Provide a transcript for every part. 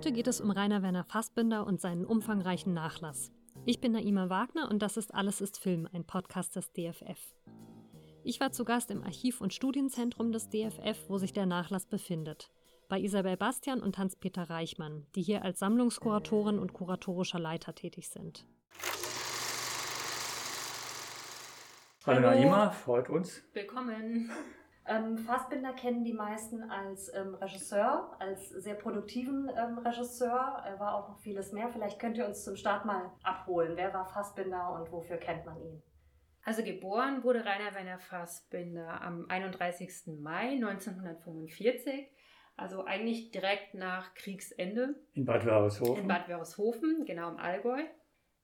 Heute geht es um Rainer Werner Fassbinder und seinen umfangreichen Nachlass. Ich bin Naima Wagner und das ist Alles ist Film, ein Podcast des DFF. Ich war zu Gast im Archiv- und Studienzentrum des DFF, wo sich der Nachlass befindet. Bei Isabel Bastian und Hans-Peter Reichmann, die hier als Sammlungskuratorin und kuratorischer Leiter tätig sind. Hallo, Hallo Naima, freut uns. Willkommen. Ähm, Fassbinder kennen die meisten als ähm, Regisseur, als sehr produktiven ähm, Regisseur. Er war auch noch vieles mehr. Vielleicht könnt ihr uns zum Start mal abholen. Wer war Fassbinder und wofür kennt man ihn? Also geboren wurde Rainer Werner Fassbinder am 31. Mai 1945, also eigentlich direkt nach Kriegsende. In Bad Wörishofen. In Bad Wörishofen, genau im Allgäu.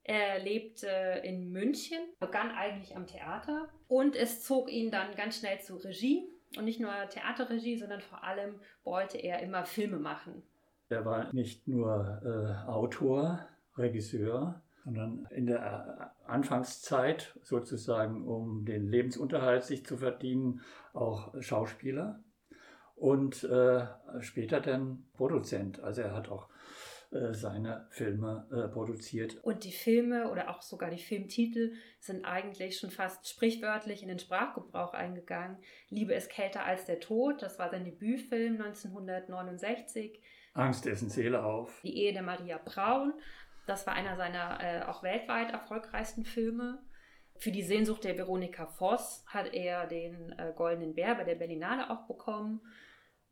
Er lebte in München, begann eigentlich am Theater und es zog ihn dann ganz schnell zur Regie und nicht nur Theaterregie, sondern vor allem wollte er immer Filme machen. Er war nicht nur äh, Autor, Regisseur, sondern in der äh, Anfangszeit sozusagen, um den Lebensunterhalt sich zu verdienen, auch Schauspieler und äh, später dann Produzent. Also er hat auch äh, seine Filme äh, produziert. Und die Filme oder auch sogar die Filmtitel sind eigentlich schon fast sprichwörtlich in den Sprachgebrauch eingegangen. Liebe ist kälter als der Tod, das war sein Debütfilm 1969. Angst essen Seele auf. Die Ehe der Maria Braun, das war einer seiner äh, auch weltweit erfolgreichsten Filme. Für die Sehnsucht der Veronika Voss hat er den äh, Goldenen Bär bei der Berlinale auch bekommen.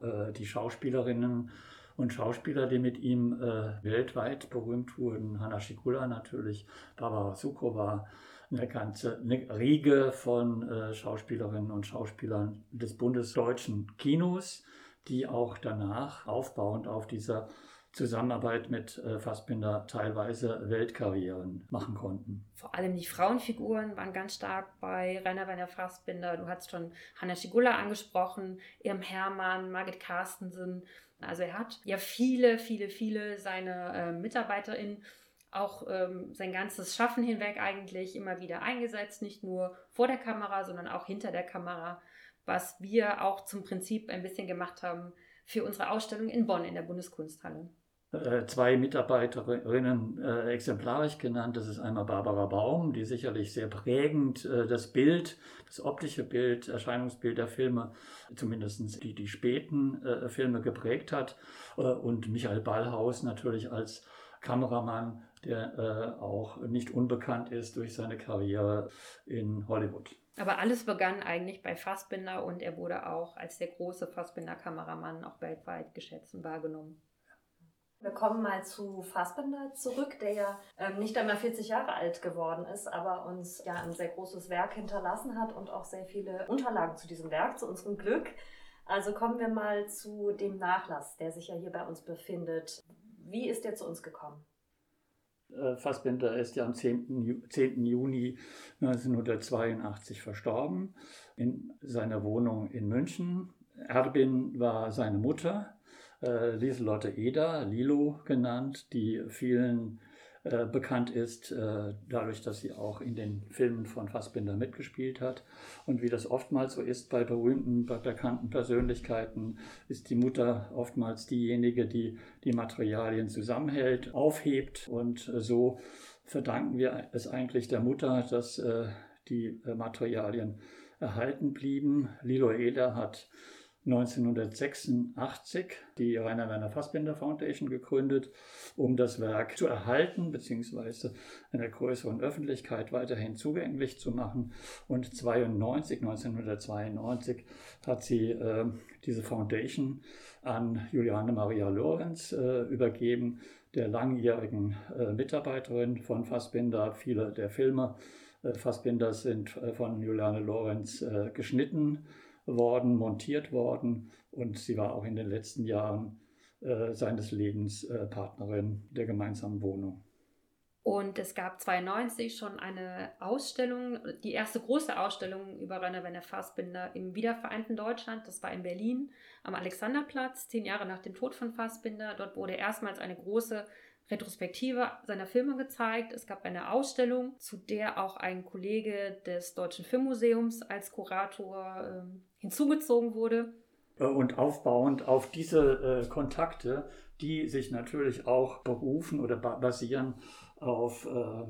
Äh, die Schauspielerinnen und Schauspieler, die mit ihm äh, weltweit berühmt wurden. Hanna Schikula natürlich, Barbara Sukowa, eine ganze eine Riege von äh, Schauspielerinnen und Schauspielern des bundesdeutschen Kinos, die auch danach aufbauend auf dieser Zusammenarbeit mit äh, Fassbinder teilweise Weltkarrieren machen konnten. Vor allem die Frauenfiguren waren ganz stark bei Rainer Werner Fassbinder. Du hast schon Hanna Schigula angesprochen, Irm Hermann, Margit Carstensen. Also er hat ja viele, viele, viele seine äh, MitarbeiterInnen auch ähm, sein ganzes Schaffen hinweg eigentlich immer wieder eingesetzt, nicht nur vor der Kamera, sondern auch hinter der Kamera, was wir auch zum Prinzip ein bisschen gemacht haben für unsere Ausstellung in Bonn in der Bundeskunsthalle. Äh, zwei Mitarbeiterinnen äh, exemplarisch genannt. Das ist einmal Barbara Baum, die sicherlich sehr prägend äh, das Bild, das optische Bild, Erscheinungsbild der Filme, zumindest die, die späten äh, Filme geprägt hat. Äh, und Michael Ballhaus natürlich als Kameramann, der äh, auch nicht unbekannt ist durch seine Karriere in Hollywood. Aber alles begann eigentlich bei Fassbinder und er wurde auch als der große Fassbinder-Kameramann auch weltweit geschätzt und wahrgenommen. Wir kommen mal zu Fassbinder zurück, der ja ähm, nicht einmal 40 Jahre alt geworden ist, aber uns ja ein sehr großes Werk hinterlassen hat und auch sehr viele Unterlagen zu diesem Werk, zu unserem Glück. Also kommen wir mal zu dem Nachlass, der sich ja hier bei uns befindet. Wie ist der zu uns gekommen? Äh, Fassbinder ist ja am 10. 10. Juni 1982 verstorben in seiner Wohnung in München. Erbin war seine Mutter Lieselotte Eder, Lilo genannt, die vielen äh, bekannt ist, äh, dadurch, dass sie auch in den Filmen von Fassbinder mitgespielt hat. Und wie das oftmals so ist bei berühmten, bei bekannten Persönlichkeiten, ist die Mutter oftmals diejenige, die die Materialien zusammenhält, aufhebt. Und äh, so verdanken wir es eigentlich der Mutter, dass äh, die äh, Materialien erhalten blieben. Lilo Eder hat 1986 die Rainer Werner Fassbinder Foundation gegründet, um das Werk zu erhalten bzw. einer größeren Öffentlichkeit weiterhin zugänglich zu machen. Und 92, 1992 hat sie äh, diese Foundation an Juliane Maria Lorenz äh, übergeben, der langjährigen äh, Mitarbeiterin von Fassbinder. Viele der Filme äh, Fassbinders sind äh, von Juliane Lorenz äh, geschnitten worden, montiert worden und sie war auch in den letzten Jahren äh, seines Lebens äh, Partnerin der gemeinsamen Wohnung. Und es gab 92 schon eine Ausstellung, die erste große Ausstellung über Rainer Werner Fassbinder im wiedervereinten Deutschland. Das war in Berlin am Alexanderplatz, zehn Jahre nach dem Tod von Fassbinder. Dort wurde erstmals eine große Retrospektive seiner Filme gezeigt. Es gab eine Ausstellung, zu der auch ein Kollege des Deutschen Filmmuseums als Kurator äh, hinzugezogen wurde. Und aufbauend auf diese äh, Kontakte, die sich natürlich auch berufen oder ba basieren auf äh,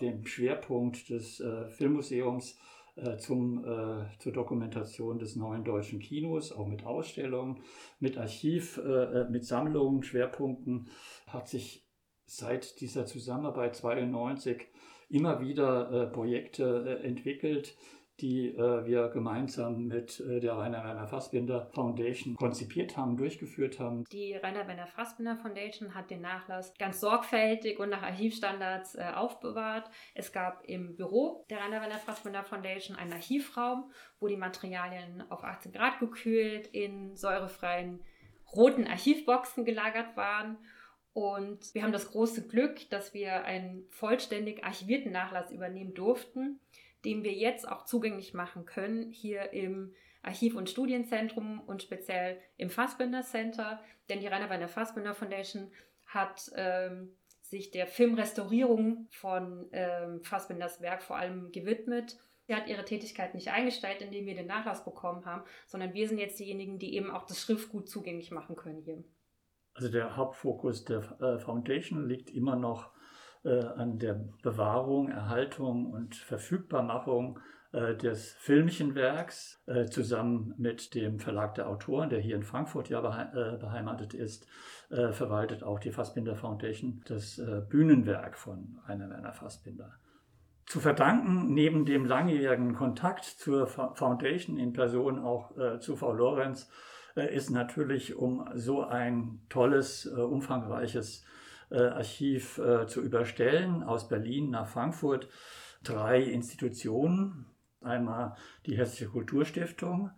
dem Schwerpunkt des äh, Filmmuseums äh, zum, äh, zur Dokumentation des neuen deutschen Kinos, auch mit Ausstellungen, mit Archiv, äh, mit Sammlungen, Schwerpunkten, hat sich seit dieser Zusammenarbeit 92 immer wieder Projekte entwickelt, die äh, wir gemeinsam mit äh, der Rainer Werner Fassbinder Foundation konzipiert haben, durchgeführt haben. Die Rainer Werner Fassbinder Foundation hat den Nachlass ganz sorgfältig und nach Archivstandards äh, aufbewahrt. Es gab im Büro der Rainer Werner Fassbinder Foundation einen Archivraum, wo die Materialien auf 18 Grad gekühlt in säurefreien roten Archivboxen gelagert waren. Und wir haben das große Glück, dass wir einen vollständig archivierten Nachlass übernehmen durften den wir jetzt auch zugänglich machen können, hier im Archiv- und Studienzentrum und speziell im Fassbinder Center. Denn die Rainer Werner Fassbinder Foundation hat ähm, sich der Filmrestaurierung von ähm, Fassbinders Werk vor allem gewidmet. Sie hat ihre Tätigkeit nicht eingestellt, indem wir den Nachlass bekommen haben, sondern wir sind jetzt diejenigen, die eben auch das Schriftgut zugänglich machen können hier. Also der Hauptfokus der äh, Foundation liegt immer noch an der Bewahrung, Erhaltung und Verfügbarmachung äh, des filmischen Werks äh, zusammen mit dem Verlag der Autoren, der hier in Frankfurt ja beheimatet ist, verwaltet auch die Fassbinder Foundation das Bühnenwerk von Rainer Werner Fassbinder. Zu verdanken, neben dem langjährigen Kontakt zur Foundation in Person auch zu Frau Lorenz, ist natürlich um so ein tolles, umfangreiches äh, Archiv äh, zu überstellen, aus Berlin nach Frankfurt. Drei Institutionen, einmal die Hessische Kulturstiftung,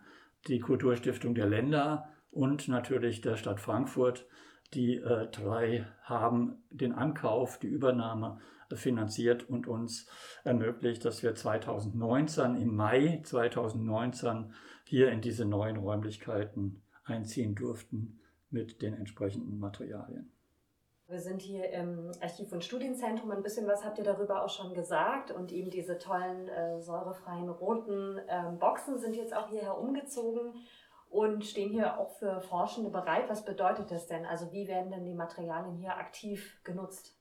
die Kulturstiftung der Länder und natürlich der Stadt Frankfurt. Die äh, drei haben den Ankauf, die Übernahme finanziert und uns ermöglicht, dass wir 2019, im Mai 2019, hier in diese neuen Räumlichkeiten einziehen durften mit den entsprechenden Materialien. Wir sind hier im Archiv- und Studienzentrum. Ein bisschen was habt ihr darüber auch schon gesagt. Und eben diese tollen äh, säurefreien roten äh, Boxen sind jetzt auch hierher umgezogen und stehen hier auch für Forschende bereit. Was bedeutet das denn? Also wie werden denn die Materialien hier aktiv genutzt?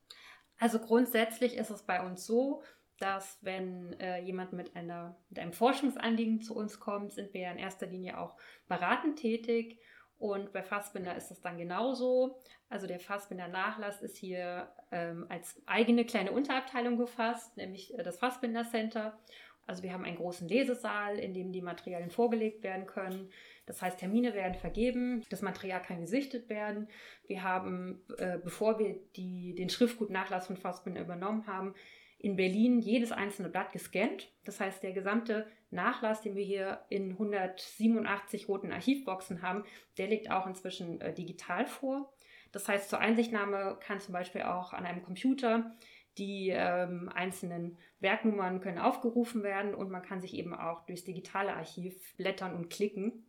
Also grundsätzlich ist es bei uns so, dass wenn äh, jemand mit, einer, mit einem Forschungsanliegen zu uns kommt, sind wir ja in erster Linie auch beratend tätig und bei Fassbinder ist es dann genauso. Also der Fassbinder Nachlass ist hier ähm, als eigene kleine Unterabteilung gefasst, nämlich äh, das Fassbinder Center. Also wir haben einen großen Lesesaal, in dem die Materialien vorgelegt werden können. Das heißt, Termine werden vergeben, das Material kann gesichtet werden. Wir haben, äh, bevor wir die, den Schriftgutnachlass von Fassbinder übernommen haben, in Berlin jedes einzelne Blatt gescannt. Das heißt, der gesamte Nachlass, den wir hier in 187 roten Archivboxen haben, der liegt auch inzwischen äh, digital vor. Das heißt, zur Einsichtnahme kann zum Beispiel auch an einem Computer die ähm, einzelnen Werknummern können aufgerufen werden und man kann sich eben auch durchs digitale Archiv blättern und klicken.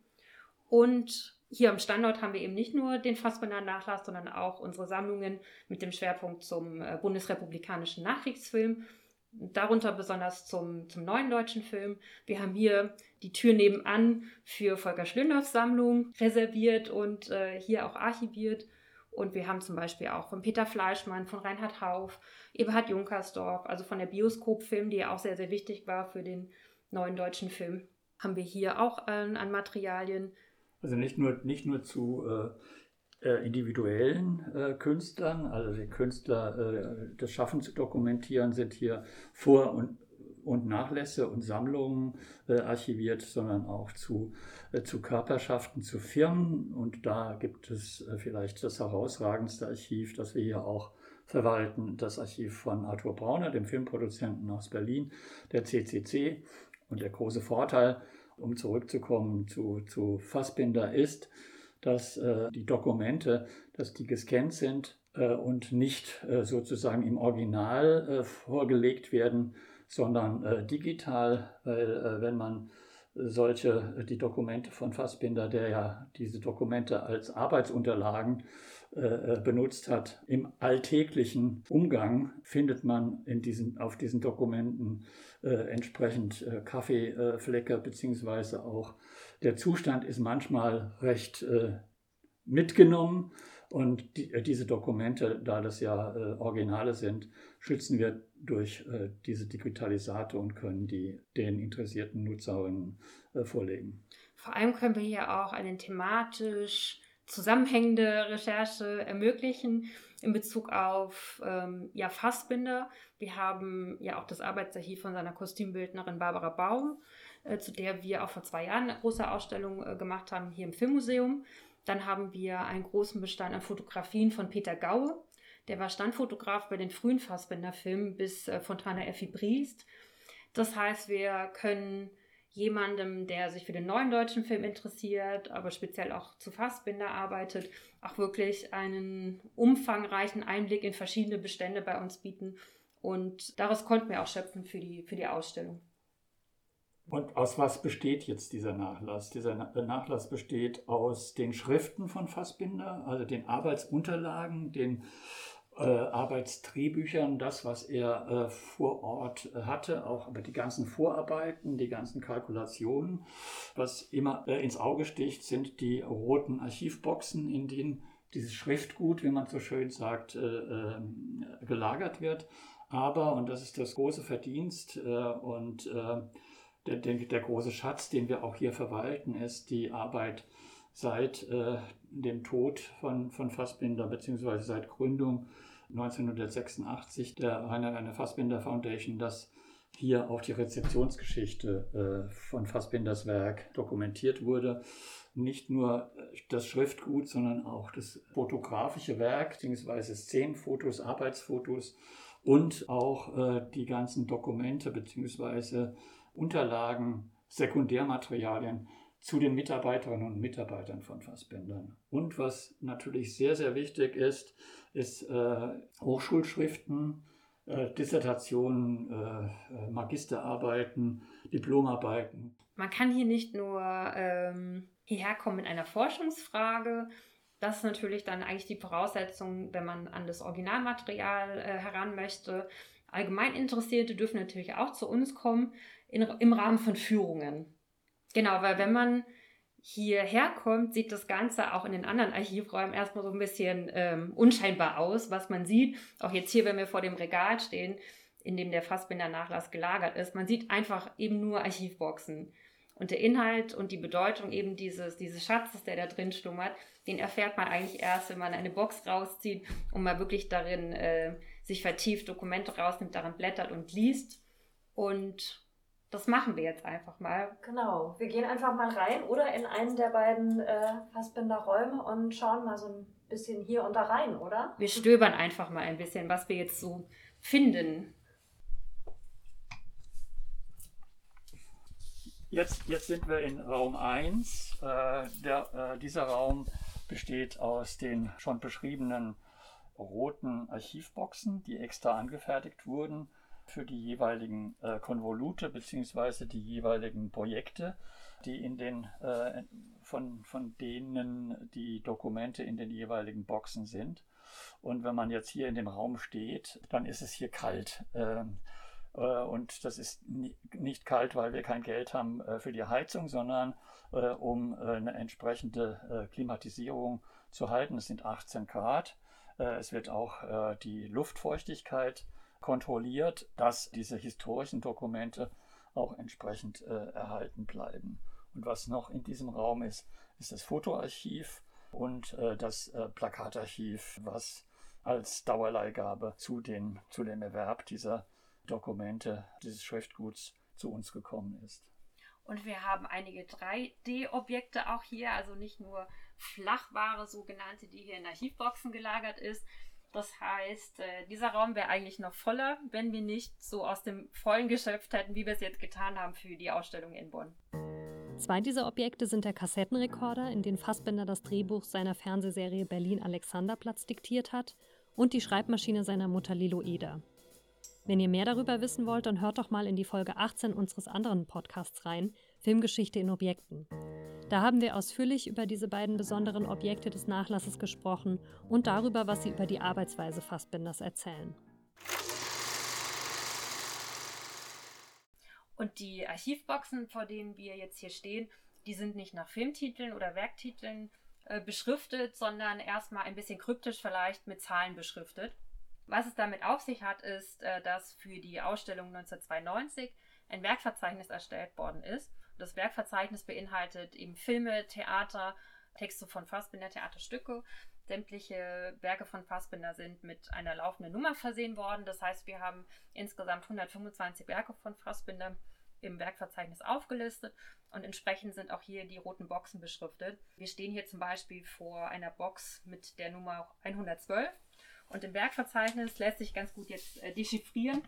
Und hier am Standort haben wir eben nicht nur den Fassbinder Nachlass, sondern auch unsere Sammlungen mit dem Schwerpunkt zum äh, bundesrepublikanischen Nachkriegsfilm. Darunter besonders zum, zum neuen deutschen Film. Wir haben hier die Tür nebenan für Volker Schlöndorffs Sammlung reserviert und äh, hier auch archiviert. Und wir haben zum Beispiel auch von Peter Fleischmann, von Reinhard Hauf, Eberhard Junkersdorf, also von der Bioskop-Film, die ja auch sehr, sehr wichtig war für den neuen deutschen Film, haben wir hier auch an, an Materialien. Also nicht nur, nicht nur zu äh, äh, individuellen äh, Künstlern, also die Künstler, äh, das Schaffen zu dokumentieren, sind hier Vor- und, und Nachlässe und Sammlungen äh, archiviert, sondern auch zu, äh, zu Körperschaften, zu Firmen. Und da gibt es vielleicht das herausragendste Archiv, das wir hier auch verwalten, das Archiv von Arthur Brauner, dem Filmproduzenten aus Berlin, der CCC. Und der große Vorteil, um zurückzukommen zu, zu Fassbinder, ist, dass äh, die Dokumente, dass die gescannt sind äh, und nicht äh, sozusagen im Original äh, vorgelegt werden, sondern äh, digital, weil äh, wenn man solche, die Dokumente von Fassbinder, der ja diese Dokumente als Arbeitsunterlagen benutzt hat. Im alltäglichen Umgang findet man in diesen, auf diesen Dokumenten äh, entsprechend äh, Kaffeeflecke, beziehungsweise auch der Zustand ist manchmal recht äh, mitgenommen. Und die, äh, diese Dokumente, da das ja äh, Originale sind, schützen wir durch äh, diese Digitalisate und können die den interessierten Nutzerinnen äh, vorlegen. Vor allem können wir hier auch eine thematisch zusammenhängende Recherche ermöglichen in Bezug auf ähm, ja, Fassbinder. Wir haben ja auch das Arbeitsarchiv von seiner Kostümbildnerin Barbara Baum, äh, zu der wir auch vor zwei Jahren eine große Ausstellung äh, gemacht haben hier im Filmmuseum. Dann haben wir einen großen Bestand an Fotografien von Peter Gaue. Der war Standfotograf bei den frühen Fassbinder-Filmen bis äh, Fontana Effi Briest. Das heißt, wir können jemandem, der sich für den neuen deutschen Film interessiert, aber speziell auch zu Fassbinder arbeitet, auch wirklich einen umfangreichen Einblick in verschiedene Bestände bei uns bieten. Und daraus konnten wir auch schöpfen für die, für die Ausstellung. Und aus was besteht jetzt dieser Nachlass? Dieser Nachlass besteht aus den Schriften von Fassbinder, also den Arbeitsunterlagen, den äh, Arbeitsdrehbüchern, das, was er äh, vor Ort äh, hatte, auch aber die ganzen Vorarbeiten, die ganzen Kalkulationen. Was immer äh, ins Auge sticht, sind die roten Archivboxen, in denen dieses Schriftgut, wie man so schön sagt, äh, ähm, gelagert wird. Aber, und das ist das große Verdienst äh, und der, der, der, große Schatz, den wir auch hier verwalten, ist die Arbeit seit äh, dem Tod von, von Fassbinder, beziehungsweise seit Gründung 1986 der Rainer Fassbinder Foundation, dass hier auch die Rezeptionsgeschichte äh, von Fassbinders Werk dokumentiert wurde. Nicht nur das Schriftgut, sondern auch das fotografische Werk, beziehungsweise Szenenfotos, Arbeitsfotos und auch äh, die ganzen Dokumente beziehungsweise Unterlagen, Sekundärmaterialien zu den Mitarbeiterinnen und Mitarbeitern von Fassbindern. Und was natürlich sehr, sehr wichtig ist, ist äh, Hochschulschriften, äh, Dissertationen, äh, Magisterarbeiten, Diplomarbeiten. Man kann hier nicht nur ähm, hierher kommen mit einer Forschungsfrage. Das ist natürlich dann eigentlich die Voraussetzung, wenn man an das Originalmaterial äh, heran möchte. Allgemein Interessierte dürfen natürlich auch zu uns kommen in, im Rahmen von Führungen. Genau, weil wenn man hierher kommt, sieht das Ganze auch in den anderen Archivräumen erstmal so ein bisschen ähm, unscheinbar aus, was man sieht. Auch jetzt hier, wenn wir vor dem Regal stehen, in dem der Fassbinder-Nachlass gelagert ist, man sieht einfach eben nur Archivboxen. Und der Inhalt und die Bedeutung eben dieses, dieses Schatzes, der da drin schlummert, den erfährt man eigentlich erst, wenn man eine Box rauszieht und mal wirklich darin äh, sich vertieft Dokumente rausnimmt, daran blättert und liest. Und das machen wir jetzt einfach mal. Genau, wir gehen einfach mal rein oder in einen der beiden äh, Fassbinder Räume und schauen mal so ein bisschen hier und da rein, oder? Wir stöbern einfach mal ein bisschen, was wir jetzt so finden. Jetzt, jetzt sind wir in Raum 1. Äh, der, äh, dieser Raum besteht aus den schon beschriebenen roten Archivboxen, die extra angefertigt wurden für die jeweiligen äh, Konvolute bzw. die jeweiligen Projekte, die in den, äh, von, von denen die Dokumente in den jeweiligen Boxen sind. Und wenn man jetzt hier in dem Raum steht, dann ist es hier kalt. Ähm, äh, und das ist nicht kalt, weil wir kein Geld haben äh, für die Heizung, sondern äh, um eine entsprechende Klimatisierung zu halten. Es sind 18 Grad. Es wird auch die Luftfeuchtigkeit kontrolliert, dass diese historischen Dokumente auch entsprechend äh, erhalten bleiben. Und was noch in diesem Raum ist, ist das Fotoarchiv und äh, das äh, Plakatarchiv, was als Dauerleihgabe zu, den, zu dem Erwerb dieser Dokumente, dieses Schriftguts zu uns gekommen ist. Und wir haben einige 3D-Objekte auch hier, also nicht nur Flachware, sogenannte, die hier in Archivboxen gelagert ist, das heißt, äh, dieser Raum wäre eigentlich noch voller, wenn wir nicht so aus dem Vollen geschöpft hätten, wie wir es jetzt getan haben für die Ausstellung in Bonn. Zwei dieser Objekte sind der Kassettenrekorder, in den Fassbinder das Drehbuch seiner Fernsehserie Berlin Alexanderplatz diktiert hat, und die Schreibmaschine seiner Mutter Lilo Eder. Wenn ihr mehr darüber wissen wollt, dann hört doch mal in die Folge 18 unseres anderen Podcasts rein, Filmgeschichte in Objekten. Da haben wir ausführlich über diese beiden besonderen Objekte des Nachlasses gesprochen und darüber, was sie über die Arbeitsweise Fassbinders erzählen. Und die Archivboxen, vor denen wir jetzt hier stehen, die sind nicht nach Filmtiteln oder Werktiteln äh, beschriftet, sondern erstmal ein bisschen kryptisch vielleicht mit Zahlen beschriftet. Was es damit auf sich hat, ist, äh, dass für die Ausstellung 1992 ein Werkverzeichnis erstellt worden ist. Das Werkverzeichnis beinhaltet eben Filme, Theater, Texte von Fassbinder, Theaterstücke. Sämtliche Werke von Fassbinder sind mit einer laufenden Nummer versehen worden. Das heißt, wir haben insgesamt 125 Werke von Fassbinder im Werkverzeichnis aufgelistet und entsprechend sind auch hier die roten Boxen beschriftet. Wir stehen hier zum Beispiel vor einer Box mit der Nummer 112 und im Werkverzeichnis lässt sich ganz gut jetzt äh, dechiffrieren,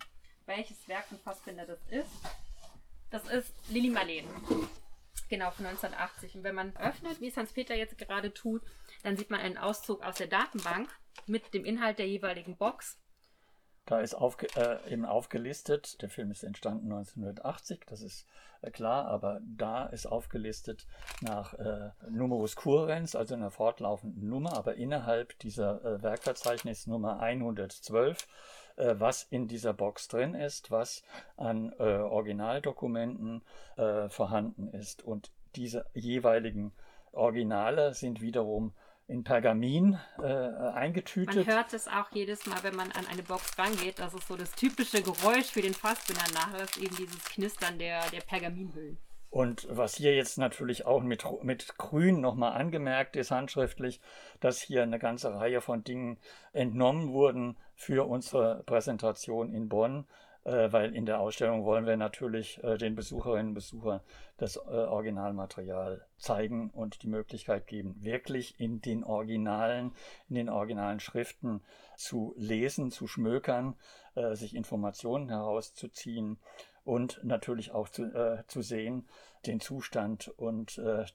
welches Werk von Fassbinder das ist. Das ist Lili Marleen. Genau, von 1980. Und wenn man öffnet, wie es Hans-Peter jetzt gerade tut, dann sieht man einen Auszug aus der Datenbank mit dem Inhalt der jeweiligen Box. Da ist aufge äh, eben aufgelistet, der Film ist entstanden 1980, das ist äh, klar, aber da ist aufgelistet nach äh, Numerus Currens, also einer fortlaufenden Nummer, aber innerhalb dieser äh, Werkverzeichnisnummer 112 äh, was in dieser Box drin ist, was an äh, Originaldokumenten äh, vorhanden ist. Und diese jeweiligen Originale sind wiederum in Pergamin äh, eingetütet. Man hört es auch jedes Mal, wenn man an eine Box rangeht. Das ist so das typische Geräusch für den Fassbinder nachher, eben dieses Knistern der, der Pergaminhüllen. Und was hier jetzt natürlich auch mit, mit Grün nochmal angemerkt ist, handschriftlich, dass hier eine ganze Reihe von Dingen entnommen wurden für unsere Präsentation in Bonn, äh, weil in der Ausstellung wollen wir natürlich äh, den Besucherinnen und Besuchern das äh, Originalmaterial zeigen und die Möglichkeit geben, wirklich in den Originalen, in den originalen Schriften zu lesen, zu schmökern, äh, sich Informationen herauszuziehen und natürlich auch zu, äh, zu sehen, den Zustand und äh,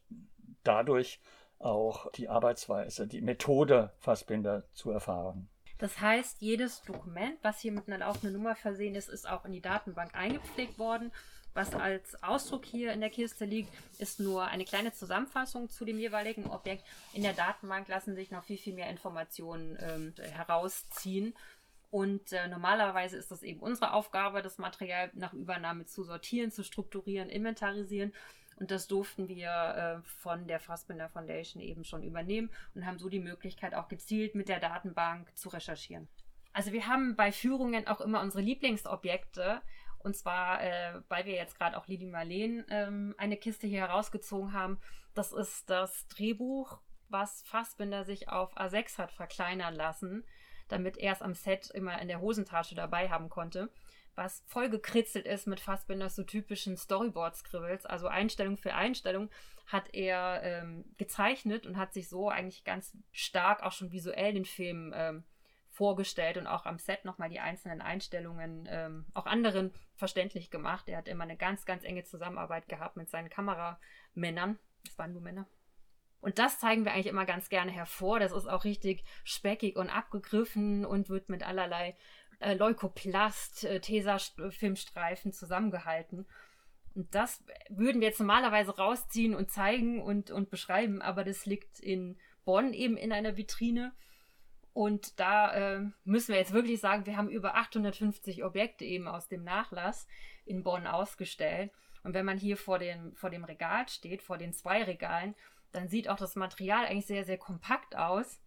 dadurch auch die Arbeitsweise, die Methode Fassbinder zu erfahren. Das heißt, jedes Dokument, was hier mit einer laufenden Nummer versehen ist, ist auch in die Datenbank eingepflegt worden. Was als Ausdruck hier in der Kiste liegt, ist nur eine kleine Zusammenfassung zu dem jeweiligen Objekt. In der Datenbank lassen sich noch viel, viel mehr Informationen ähm, herausziehen. Und äh, normalerweise ist das eben unsere Aufgabe, das Material nach Übernahme zu sortieren, zu strukturieren, inventarisieren. Und das durften wir äh, von der Fassbinder Foundation eben schon übernehmen und haben so die Möglichkeit, auch gezielt mit der Datenbank zu recherchieren. Also wir haben bei Führungen auch immer unsere Lieblingsobjekte. Und zwar, äh, weil wir jetzt gerade auch Lili Marleen ähm, eine Kiste hier herausgezogen haben. Das ist das Drehbuch, was Fassbinder sich auf A6 hat verkleinern lassen damit er es am Set immer in der Hosentasche dabei haben konnte. Was voll gekritzelt ist mit Fassbinders so typischen Storyboard-Scribbles, also Einstellung für Einstellung, hat er ähm, gezeichnet und hat sich so eigentlich ganz stark auch schon visuell den Film ähm, vorgestellt und auch am Set nochmal die einzelnen Einstellungen ähm, auch anderen verständlich gemacht. Er hat immer eine ganz, ganz enge Zusammenarbeit gehabt mit seinen Kameramännern. Das waren nur Männer. Und das zeigen wir eigentlich immer ganz gerne hervor. Das ist auch richtig speckig und abgegriffen und wird mit allerlei äh, Leukoplast, äh, Tesafilmstreifen zusammengehalten. Und das würden wir jetzt normalerweise rausziehen und zeigen und, und beschreiben, aber das liegt in Bonn eben in einer Vitrine. Und da äh, müssen wir jetzt wirklich sagen, wir haben über 850 Objekte eben aus dem Nachlass in Bonn ausgestellt. Und wenn man hier vor dem, vor dem Regal steht, vor den zwei Regalen, dann sieht auch das Material eigentlich sehr, sehr kompakt aus.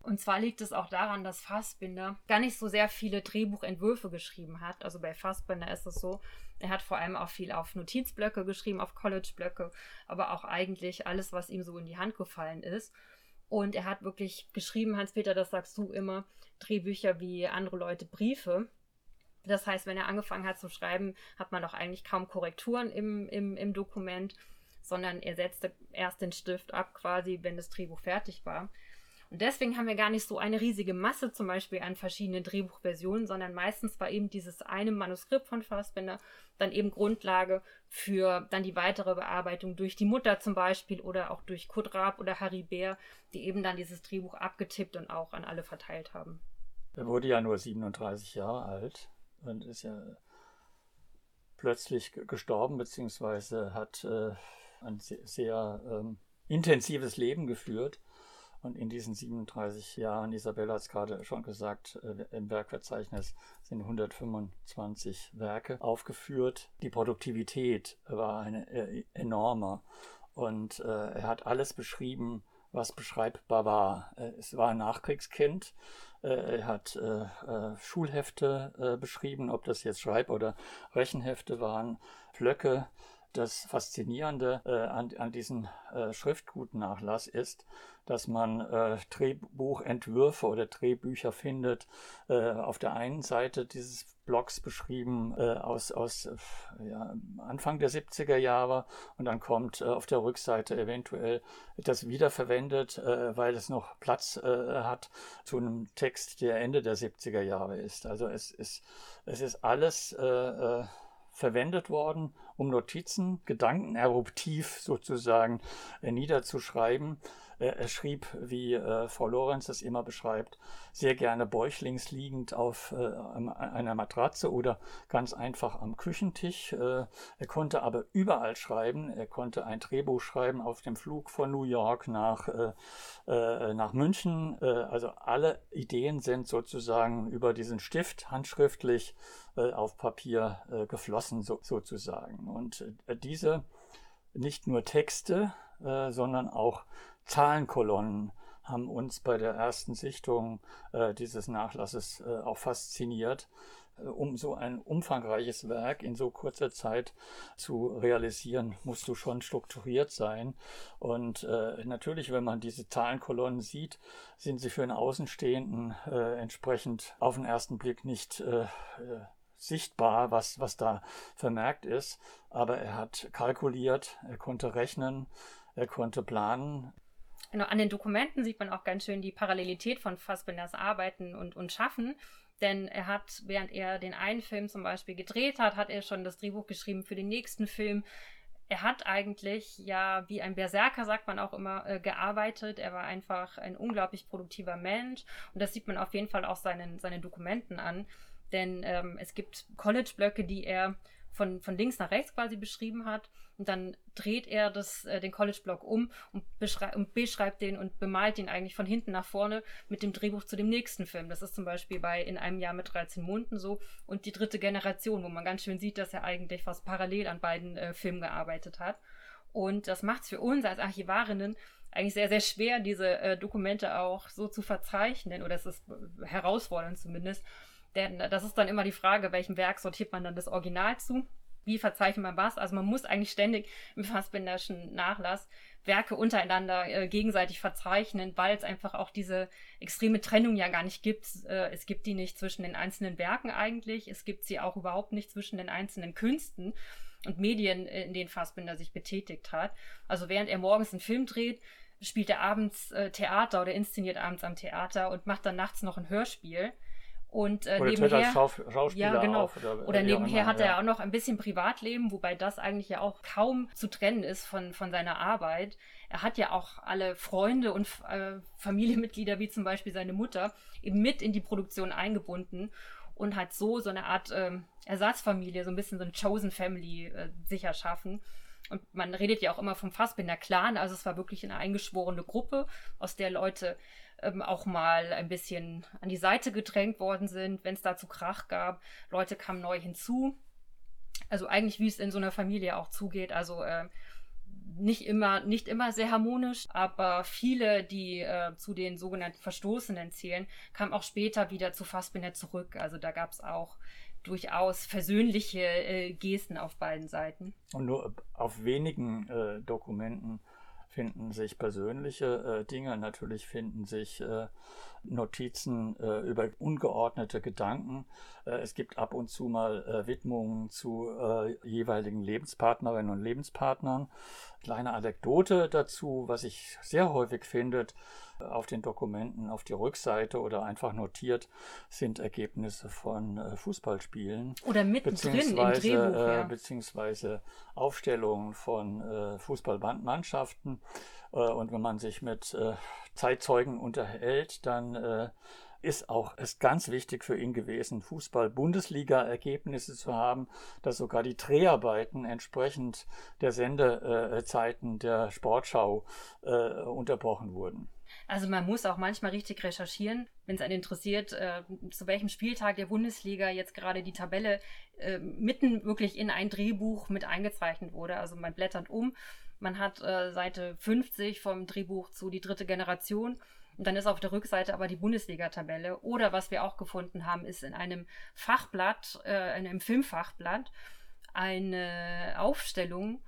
Und zwar liegt es auch daran, dass Fassbinder gar nicht so sehr viele Drehbuchentwürfe geschrieben hat. Also bei Fassbinder ist es so, er hat vor allem auch viel auf Notizblöcke geschrieben, auf Collegeblöcke, aber auch eigentlich alles, was ihm so in die Hand gefallen ist. Und er hat wirklich geschrieben, Hans-Peter, das sagst du immer, Drehbücher wie andere Leute Briefe. Das heißt, wenn er angefangen hat zu schreiben, hat man doch eigentlich kaum Korrekturen im, im, im Dokument sondern er setzte erst den Stift ab, quasi, wenn das Drehbuch fertig war. Und deswegen haben wir gar nicht so eine riesige Masse zum Beispiel an verschiedenen Drehbuchversionen, sondern meistens war eben dieses eine Manuskript von Fassbinder dann eben Grundlage für dann die weitere Bearbeitung durch die Mutter zum Beispiel oder auch durch Kurt Raab oder Harry Bär, die eben dann dieses Drehbuch abgetippt und auch an alle verteilt haben. Er wurde ja nur 37 Jahre alt und ist ja plötzlich gestorben, beziehungsweise hat äh, ein sehr, ähm, intensives Leben geführt. Und in diesen 37 Jahren, Isabella hat es gerade schon gesagt, äh, im Werkverzeichnis sind 125 Werke aufgeführt. Die Produktivität war eine äh, enorme. Und äh, er hat alles beschrieben, was beschreibbar war. Es war ein Nachkriegskind. Er hat Schulhefte beschrieben, ob das jetzt Schreib- oder Rechenhefte waren, Blöcke das Faszinierende äh, an, an diesem äh, Schriftgutnachlass ist, dass man äh, Drehbuchentwürfe oder Drehbücher findet. Äh, auf der einen Seite dieses Blogs beschrieben äh, aus, aus äh, ja, Anfang der 70er Jahre und dann kommt auf der Rückseite eventuell das wiederverwendet, weil es noch Platz hat zu einem Text, der Ende der 70er Jahre ist. Also es ist, es ist alles verwendet worden, um Notizen, Gedanken eruptiv sozusagen äh, niederzuschreiben. Er schrieb, wie äh, Frau Lorenz das immer beschreibt, sehr gerne bäuchlings liegend auf äh, einer Matratze oder ganz einfach am Küchentisch. Äh, er konnte aber überall schreiben. Er konnte ein Drehbuch schreiben auf dem Flug von New York nach, äh, äh, nach München. Äh, also alle Ideen sind sozusagen über diesen Stift handschriftlich auf Papier geflossen so, sozusagen. Und diese nicht nur Texte, sondern auch Zahlenkolonnen haben uns bei der ersten Sichtung äh, dieses Nachlasses äh, auch fasziniert, äh, um so ein umfangreiches Werk in so kurzer Zeit zu realisieren, musst du schon strukturiert sein. Und äh, natürlich, wenn man diese Zahlenkolonnen sieht, sind sie für einen Außenstehenden äh, entsprechend auf den ersten Blick nicht sichtbar, was, was da vermerkt ist. Aber er hat kalkuliert, er konnte rechnen, er konnte planen. Genau, an den Dokumenten sieht man auch ganz schön die Parallelität von Fassbinders Arbeiten und, und Schaffen. Denn er hat, während er den einen Film zum Beispiel gedreht hat, hat er schon das Drehbuch geschrieben für den nächsten Film. Er hat eigentlich ja wie ein Berserker, sagt man auch immer, äh, gearbeitet. Er war einfach ein unglaublich produktiver Mensch. Und das sieht man auf jeden Fall auch seinen, seinen Dokumenten an. Denn ähm, es gibt College-Blöcke, die er von, von links nach rechts quasi beschrieben hat. Und dann dreht er das, äh, den College-Block um und, und beschreibt den und bemalt ihn eigentlich von hinten nach vorne mit dem Drehbuch zu dem nächsten Film. Das ist zum Beispiel bei In einem Jahr mit 13 Monden so. Und die dritte Generation, wo man ganz schön sieht, dass er eigentlich fast parallel an beiden äh, Filmen gearbeitet hat. Und das macht es für uns als Archivarinnen eigentlich sehr, sehr schwer, diese äh, Dokumente auch so zu verzeichnen. Oder es ist herausfordernd zumindest. Denn das ist dann immer die Frage, welchem Werk sortiert man dann das Original zu? wie verzeichnet man was. Also man muss eigentlich ständig im Fassbinderschen Nachlass Werke untereinander äh, gegenseitig verzeichnen, weil es einfach auch diese extreme Trennung ja gar nicht gibt. Äh, es gibt die nicht zwischen den einzelnen Werken eigentlich, es gibt sie auch überhaupt nicht zwischen den einzelnen Künsten und Medien, äh, in denen Fassbinder sich betätigt hat. Also während er morgens einen Film dreht, spielt er abends äh, Theater oder inszeniert abends am Theater und macht dann nachts noch ein Hörspiel. Und äh, oder nebenher, Schauf Schauspieler ja, genau. Auf, oder, oder nebenher hat er ja. auch noch ein bisschen Privatleben, wobei das eigentlich ja auch kaum zu trennen ist von, von seiner Arbeit. Er hat ja auch alle Freunde und äh, Familienmitglieder, wie zum Beispiel seine Mutter, eben mit in die Produktion eingebunden und hat so so eine Art äh, Ersatzfamilie, so ein bisschen so ein Chosen Family äh, sich erschaffen. Und man redet ja auch immer vom Fassbinder Clan, also es war wirklich eine eingeschworene Gruppe, aus der Leute ähm, auch mal ein bisschen an die Seite gedrängt worden sind, wenn es dazu Krach gab. Leute kamen neu hinzu. Also eigentlich, wie es in so einer Familie auch zugeht. Also äh, nicht immer, nicht immer sehr harmonisch, aber viele, die äh, zu den sogenannten Verstoßenen zählen, kamen auch später wieder zu Fassbinder zurück. Also da gab es auch durchaus versöhnliche äh, Gesten auf beiden Seiten. Und nur auf wenigen äh, Dokumenten finden sich persönliche äh, Dinge, natürlich finden sich äh, Notizen äh, über ungeordnete Gedanken. Äh, es gibt ab und zu mal äh, Widmungen zu äh, jeweiligen Lebenspartnerinnen und Lebenspartnern. Kleine Anekdote dazu, was ich sehr häufig finde, auf den Dokumenten auf die Rückseite oder einfach notiert sind Ergebnisse von Fußballspielen. Oder mittendrin im Drehbuch. Ja. Beziehungsweise Aufstellungen von Fußballmannschaften. Und wenn man sich mit Zeitzeugen unterhält, dann ist auch ist ganz wichtig für ihn gewesen, Fußball-Bundesliga-Ergebnisse zu haben, dass sogar die Dreharbeiten entsprechend der Sendezeiten der Sportschau äh, unterbrochen wurden. Also man muss auch manchmal richtig recherchieren, wenn es einen interessiert, äh, zu welchem Spieltag der Bundesliga jetzt gerade die Tabelle äh, mitten wirklich in ein Drehbuch mit eingezeichnet wurde. Also man blättert um, man hat äh, Seite 50 vom Drehbuch zu die dritte Generation und dann ist auf der Rückseite aber die Bundesliga-Tabelle. Oder was wir auch gefunden haben, ist in einem Fachblatt, äh, in einem Filmfachblatt, eine Aufstellung.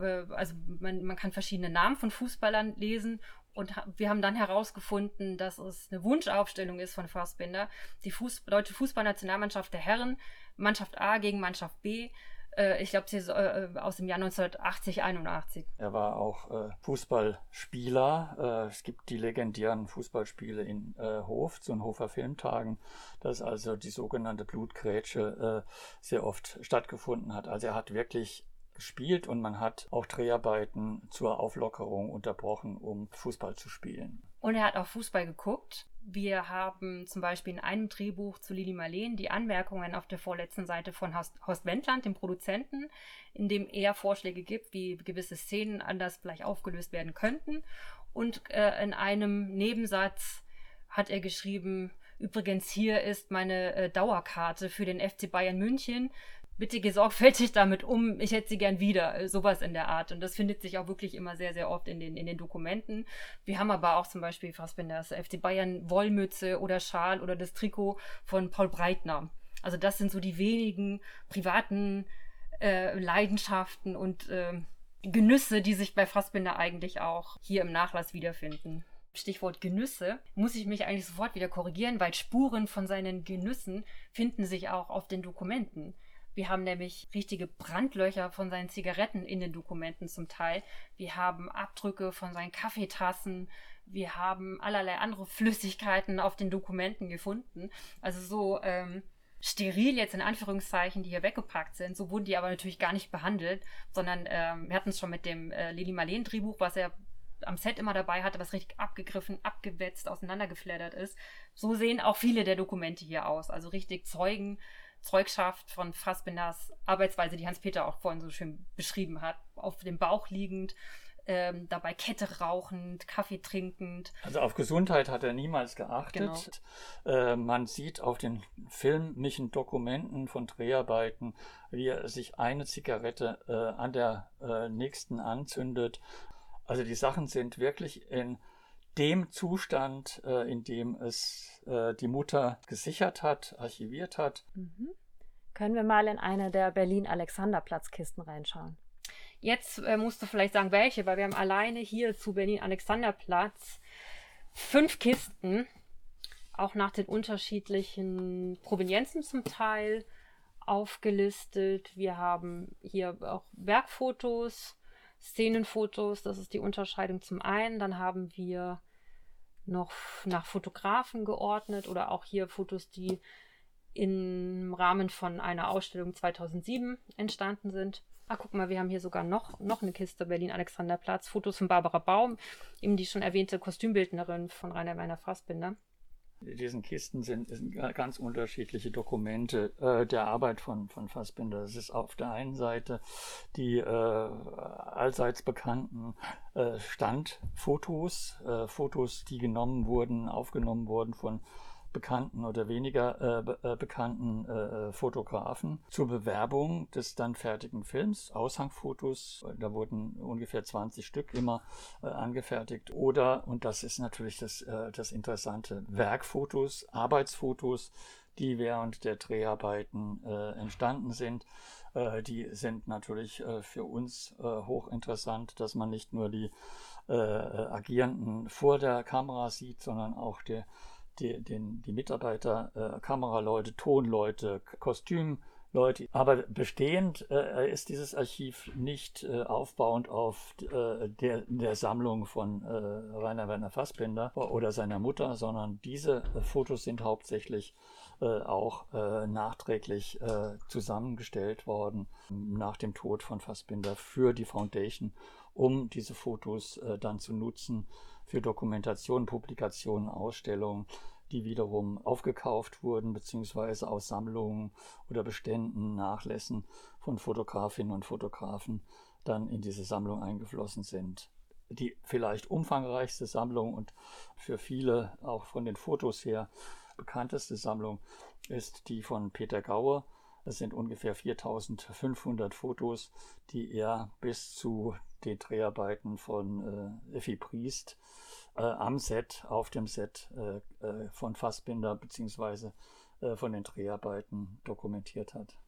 Äh, also man, man kann verschiedene Namen von Fußballern lesen und wir haben dann herausgefunden, dass es eine Wunschaufstellung ist von Fassbinder. Die Fuß deutsche Fußballnationalmannschaft der Herren, Mannschaft A gegen Mannschaft B. Äh, ich glaube, sie ist äh, aus dem Jahr 1980, 81. Er war auch äh, Fußballspieler. Äh, es gibt die legendären Fußballspiele in äh, Hof, zu den Hofer Filmtagen, dass also die sogenannte Blutgrätsche äh, sehr oft stattgefunden hat. Also er hat wirklich gespielt und man hat auch Dreharbeiten zur Auflockerung unterbrochen, um Fußball zu spielen. Und er hat auch Fußball geguckt. Wir haben zum Beispiel in einem Drehbuch zu Lili Marleen die Anmerkungen auf der vorletzten Seite von Horst Wendland, dem Produzenten, in dem er Vorschläge gibt, wie gewisse Szenen anders vielleicht aufgelöst werden könnten. Und äh, in einem Nebensatz hat er geschrieben, übrigens hier ist meine äh, Dauerkarte für den FC Bayern München bitte geh sorgfältig damit um, ich hätte sie gern wieder, sowas in der Art. Und das findet sich auch wirklich immer sehr, sehr oft in den, in den Dokumenten. Wir haben aber auch zum Beispiel Fassbinders FC Bayern Wollmütze oder Schal oder das Trikot von Paul Breitner. Also das sind so die wenigen privaten äh, Leidenschaften und äh, Genüsse, die sich bei Fassbinder eigentlich auch hier im Nachlass wiederfinden. Stichwort Genüsse, muss ich mich eigentlich sofort wieder korrigieren, weil Spuren von seinen Genüssen finden sich auch auf den Dokumenten. Wir haben nämlich richtige Brandlöcher von seinen Zigaretten in den Dokumenten zum Teil. Wir haben Abdrücke von seinen Kaffeetassen. Wir haben allerlei andere Flüssigkeiten auf den Dokumenten gefunden. Also so ähm, steril jetzt in Anführungszeichen, die hier weggepackt sind. So wurden die aber natürlich gar nicht behandelt, sondern ähm, wir hatten es schon mit dem äh, Lili Marleen Drehbuch, was er am Set immer dabei hatte, was richtig abgegriffen, abgewetzt, auseinandergeflattert ist. So sehen auch viele der Dokumente hier aus. Also richtig Zeugen Zeugschaft von Fassbinders Arbeitsweise, die Hans-Peter auch vorhin so schön beschrieben hat, auf dem Bauch liegend, ähm, dabei Kette rauchend, Kaffee trinkend. Also auf Gesundheit hat er niemals geachtet. Genau. Äh, man sieht auf den filmischen Dokumenten von Dreharbeiten, wie er sich eine Zigarette äh, an der äh, nächsten anzündet. Also die Sachen sind wirklich in dem Zustand, äh, in dem es äh, die Mutter gesichert hat, archiviert hat. Mhm. Können wir mal in eine der Berlin-Alexanderplatz-Kisten reinschauen? Jetzt äh, musst du vielleicht sagen, welche, weil wir haben alleine hier zu Berlin-Alexanderplatz fünf Kisten, auch nach den unterschiedlichen Provenienzen zum Teil aufgelistet. Wir haben hier auch Werkfotos, Szenenfotos, das ist die Unterscheidung zum einen. Dann haben wir noch nach Fotografen geordnet oder auch hier Fotos, die im Rahmen von einer Ausstellung 2007 entstanden sind. Ah, guck mal, wir haben hier sogar noch, noch eine Kiste Berlin-Alexanderplatz. Fotos von Barbara Baum, eben die schon erwähnte Kostümbildnerin von Rainer Werner Fassbinder. In diesen Kisten sind, sind ganz unterschiedliche Dokumente äh, der Arbeit von, von Fassbinder. Es ist auf der einen Seite die äh, allseits bekannten äh, Standfotos, äh, Fotos, die genommen wurden, aufgenommen wurden von bekannten oder weniger äh, äh, bekannten äh, Fotografen zur Bewerbung des dann fertigen Films, Aushangfotos, da wurden ungefähr 20 Stück immer äh, angefertigt oder, und das ist natürlich das, äh, das Interessante, Werkfotos, Arbeitsfotos, die während der Dreharbeiten äh, entstanden sind. die sind natürlich für uns hochinteressant, dass man nicht nur die Agierenden vor der Kamera sieht, sondern auch der die, den, die Mitarbeiter, äh, Kameraleute, Tonleute, Kostümleute. Aber bestehend äh, ist dieses Archiv nicht äh, aufbauend auf äh, der, der Sammlung von äh, Rainer Werner Fassbinder oder seiner Mutter, sondern diese äh, Fotos sind hauptsächlich auch nachträglich zusammengestellt worden nach dem Tod von Fassbinder für die Foundation, um diese Fotos dann zu nutzen für Dokumentation, Publikationen, Ausstellungen, die wiederum aufgekauft wurden, beziehungsweise aus Sammlungen oder Beständen, Nachlässen von Fotografinnen und Fotografen dann in diese Sammlung eingeflossen sind. Die vielleicht umfangreichste Sammlung und für viele auch von den Fotos her bekannteste Sammlung ist die von Peter Gaue. Das sind ungefähr 4500 Fotos, die er bis zu den Dreharbeiten von äh, Effi Priest äh, am Set, auf dem Set äh, äh von Fassbinder bzw. Äh, von den Dreharbeiten dokumentiert hat.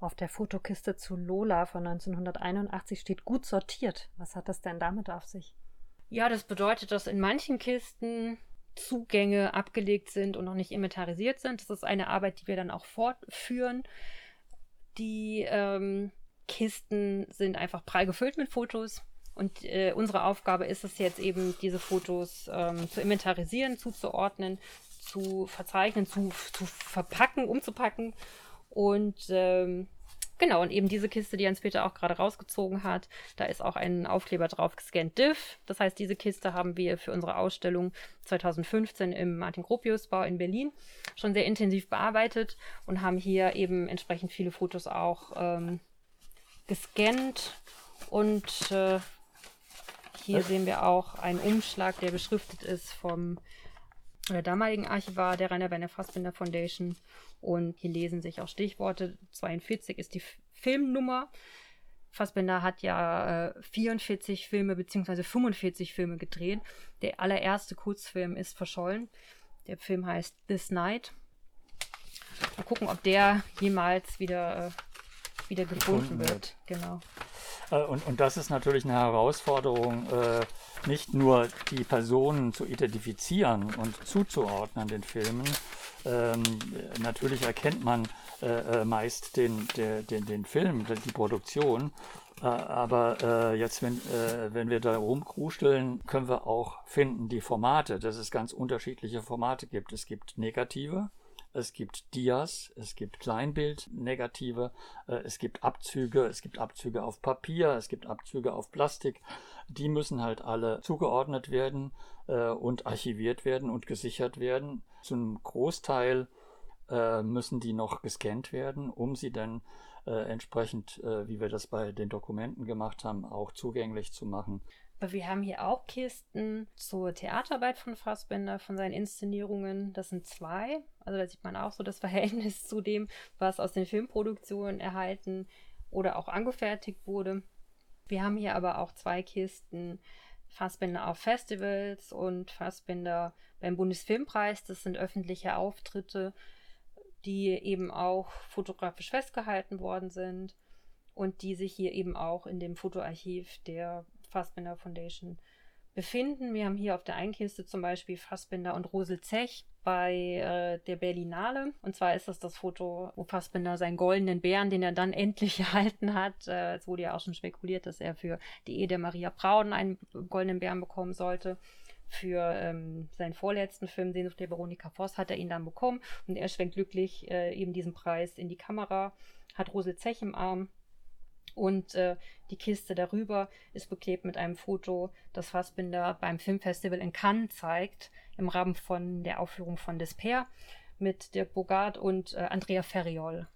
Auf der Fotokiste zu Lola von 1981 steht gut sortiert. Was hat das denn damit auf sich? Ja, das bedeutet, dass in manchen Kisten Zugänge abgelegt sind und noch nicht inventarisiert sind. Das ist eine Arbeit, die wir dann auch fortführen. Die ähm, Kisten sind einfach prall gefüllt mit Fotos. Und äh, unsere Aufgabe ist es jetzt eben, diese Fotos ähm, zu inventarisieren, zuzuordnen, zu verzeichnen, zu, zu verpacken, umzupacken und ähm, Genau, und eben diese Kiste, die Hans-Peter auch gerade rausgezogen hat, da ist auch ein Aufkleber drauf gescannt Diff. Das heißt, diese Kiste haben wir für unsere Ausstellung 2015 im Martin-Gropius-Bau in Berlin schon sehr intensiv bearbeitet und haben hier eben entsprechend viele Fotos auch ähm, gescannt. Und äh, hier sehen wir auch einen Umschlag, der beschriftet ist vom äh, damaligen Archivar der Rainer Werner Fassbinder Foundation und hier lesen sich auch Stichworte. 42 ist die Filmnummer. Fassbender hat ja äh, 44 Filme bzw. 45 Filme gedreht. Der allererste Kurzfilm ist verschollen. Der Film heißt This Night. Mal gucken, ob der jemals wieder, äh, wieder gefunden, gefunden wird. wird. Genau. Äh, und, und das ist natürlich eine Herausforderung, äh, nicht nur die Personen zu identifizieren und zuzuordnen den Filmen, ähm, natürlich erkennt man äh, meist den, den, den Film, die Produktion. Aber äh, jetzt, wenn, äh, wenn wir da rumkruscheln, können wir auch finden die Formate, dass es ganz unterschiedliche Formate gibt. Es gibt negative, es gibt Dias, es gibt Kleinbild, Negative, äh, es gibt Abzüge, es gibt Abzüge auf Papier, es gibt Abzüge auf Plastik. Die müssen halt alle zugeordnet werden äh, und archiviert werden und gesichert werden. Zu einem Großteil äh, müssen die noch gescannt werden, um sie dann entsprechend, wie wir das bei den Dokumenten gemacht haben, auch zugänglich zu machen. Wir haben hier auch Kisten zur Theaterarbeit von Fassbender, von seinen Inszenierungen. Das sind zwei. Also da sieht man auch so das Verhältnis zu dem, was aus den Filmproduktionen erhalten oder auch angefertigt wurde. Wir haben hier aber auch zwei Kisten Fassbinder auf Festivals und Fassbinder beim Bundesfilmpreis. Das sind öffentliche Auftritte, die eben auch fotografisch festgehalten worden sind und die sich hier eben auch in dem Fotoarchiv der Fassbinder Foundation befinden. Wir haben hier auf der Einkiste zum Beispiel Fassbinder und Rosel Zech bei äh, der Berlinale. Und zwar ist das das Foto, wo Fassbinder seinen goldenen Bären, den er dann endlich erhalten hat. Äh, es wurde ja auch schon spekuliert, dass er für die Ehe der Maria Braun einen goldenen Bären bekommen sollte. Für ähm, seinen vorletzten Film, Sehnsucht der Veronika Voss, hat er ihn dann bekommen. Und er schwenkt glücklich äh, eben diesen Preis in die Kamera, hat Rosel Zech im Arm und äh, die Kiste darüber ist beklebt mit einem Foto, das Fassbinder beim Filmfestival in Cannes zeigt, im Rahmen von der Aufführung von Despair mit Dirk Bogart und äh, Andrea Ferriol.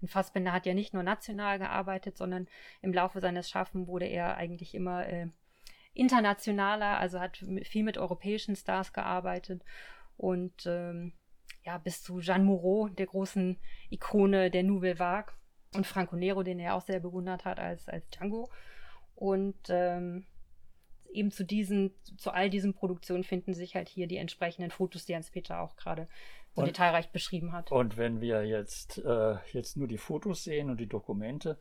Und Fassbinder hat ja nicht nur national gearbeitet, sondern im Laufe seines Schaffens wurde er eigentlich immer äh, internationaler, also hat viel mit europäischen Stars gearbeitet und ähm, ja, bis zu Jeanne Moreau, der großen Ikone der Nouvelle Vague und Franco Nero, den er auch sehr bewundert hat als, als Django. Und ähm, eben zu diesen, zu all diesen Produktionen finden sich halt hier die entsprechenden Fotos, die Hans-Peter auch gerade so und, detailreich beschrieben hat. Und wenn wir jetzt, äh, jetzt nur die Fotos sehen und die Dokumente,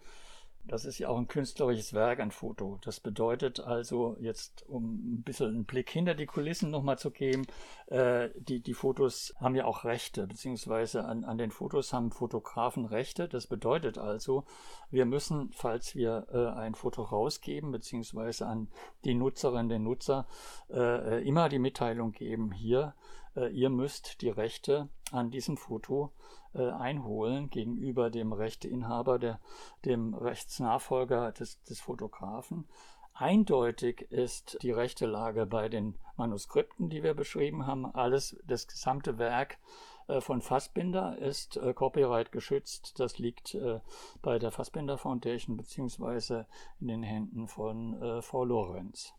das ist ja auch ein künstlerisches Werk, ein Foto. Das bedeutet also, jetzt um ein bisschen einen Blick hinter die Kulissen nochmal zu geben, äh, die, die Fotos haben ja auch Rechte, beziehungsweise an, an den Fotos haben Fotografen Rechte. Das bedeutet also, wir müssen, falls wir äh, ein Foto rausgeben, beziehungsweise an die Nutzerin, den Nutzer, äh, immer die Mitteilung geben, hier, äh, ihr müsst die Rechte an diesem Foto äh, einholen gegenüber dem Rechteinhaber, der, dem Rechtsnachfolger des, des Fotografen. Eindeutig ist die rechte Lage bei den Manuskripten, die wir beschrieben haben. Alles, das gesamte Werk äh, von Fassbinder ist äh, Copyright geschützt. Das liegt äh, bei der Fassbinder Foundation beziehungsweise in den Händen von Frau Lorenz.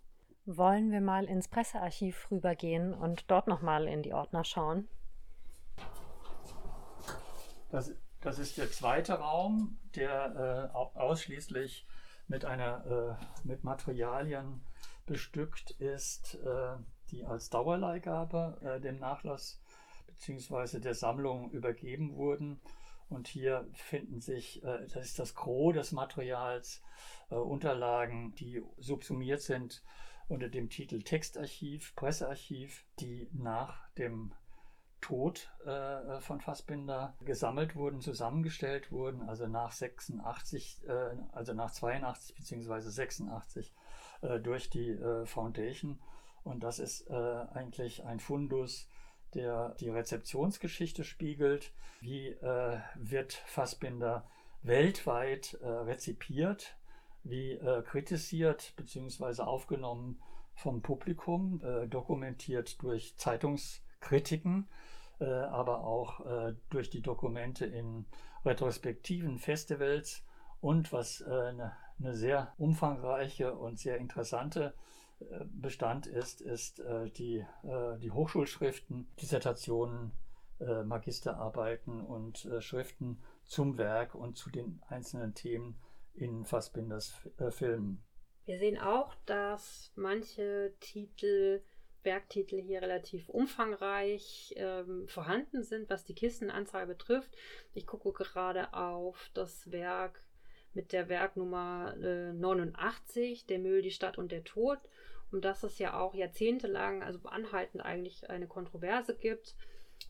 Wollen wir mal ins Pressearchiv rübergehen und dort nochmal in die Ordner schauen? Das, das ist der zweite Raum, der äh, ausschließlich mit, einer, äh, mit Materialien bestückt ist, äh, die als Dauerleihgabe äh, dem Nachlass bzw. der Sammlung übergeben wurden. Und hier finden sich, äh, das ist das Gros des Materials, äh, Unterlagen, die subsumiert sind unter dem Titel Textarchiv, Pressearchiv, die nach dem Tod äh, von Fassbinder gesammelt wurden, zusammengestellt wurden, also nach 86, äh, also nach 82 bzw. 86 äh, durch die äh, Foundation. Und das ist äh, eigentlich ein Fundus, der die Rezeptionsgeschichte spiegelt. Wie äh, wird Fassbinder weltweit rezipiert? Wie kritisiert bzw. aufgenommen vom Publikum, dokumentiert durch Zeitungskritiken äh, aber auch äh, durch die Dokumente in retrospektiven Festivals und was eine, äh, eine sehr umfangreiche und sehr interessante Bestand ist, ist die, die Hochschulschriften, Dissertationen, Magisterarbeiten und Schriften zum Werk und zu den einzelnen Themen in Fassbinders Filmen. Wir sehen auch, dass manche Titel Werktitel hier relativ umfangreich ähm, vorhanden sind, was die Kistenanzahl betrifft. Ich gucke gerade auf das Werk mit der Werknummer äh, 89, Der Müll, die Stadt und der Tod, um das es ja auch jahrzehntelang, also anhaltend eigentlich eine Kontroverse gibt.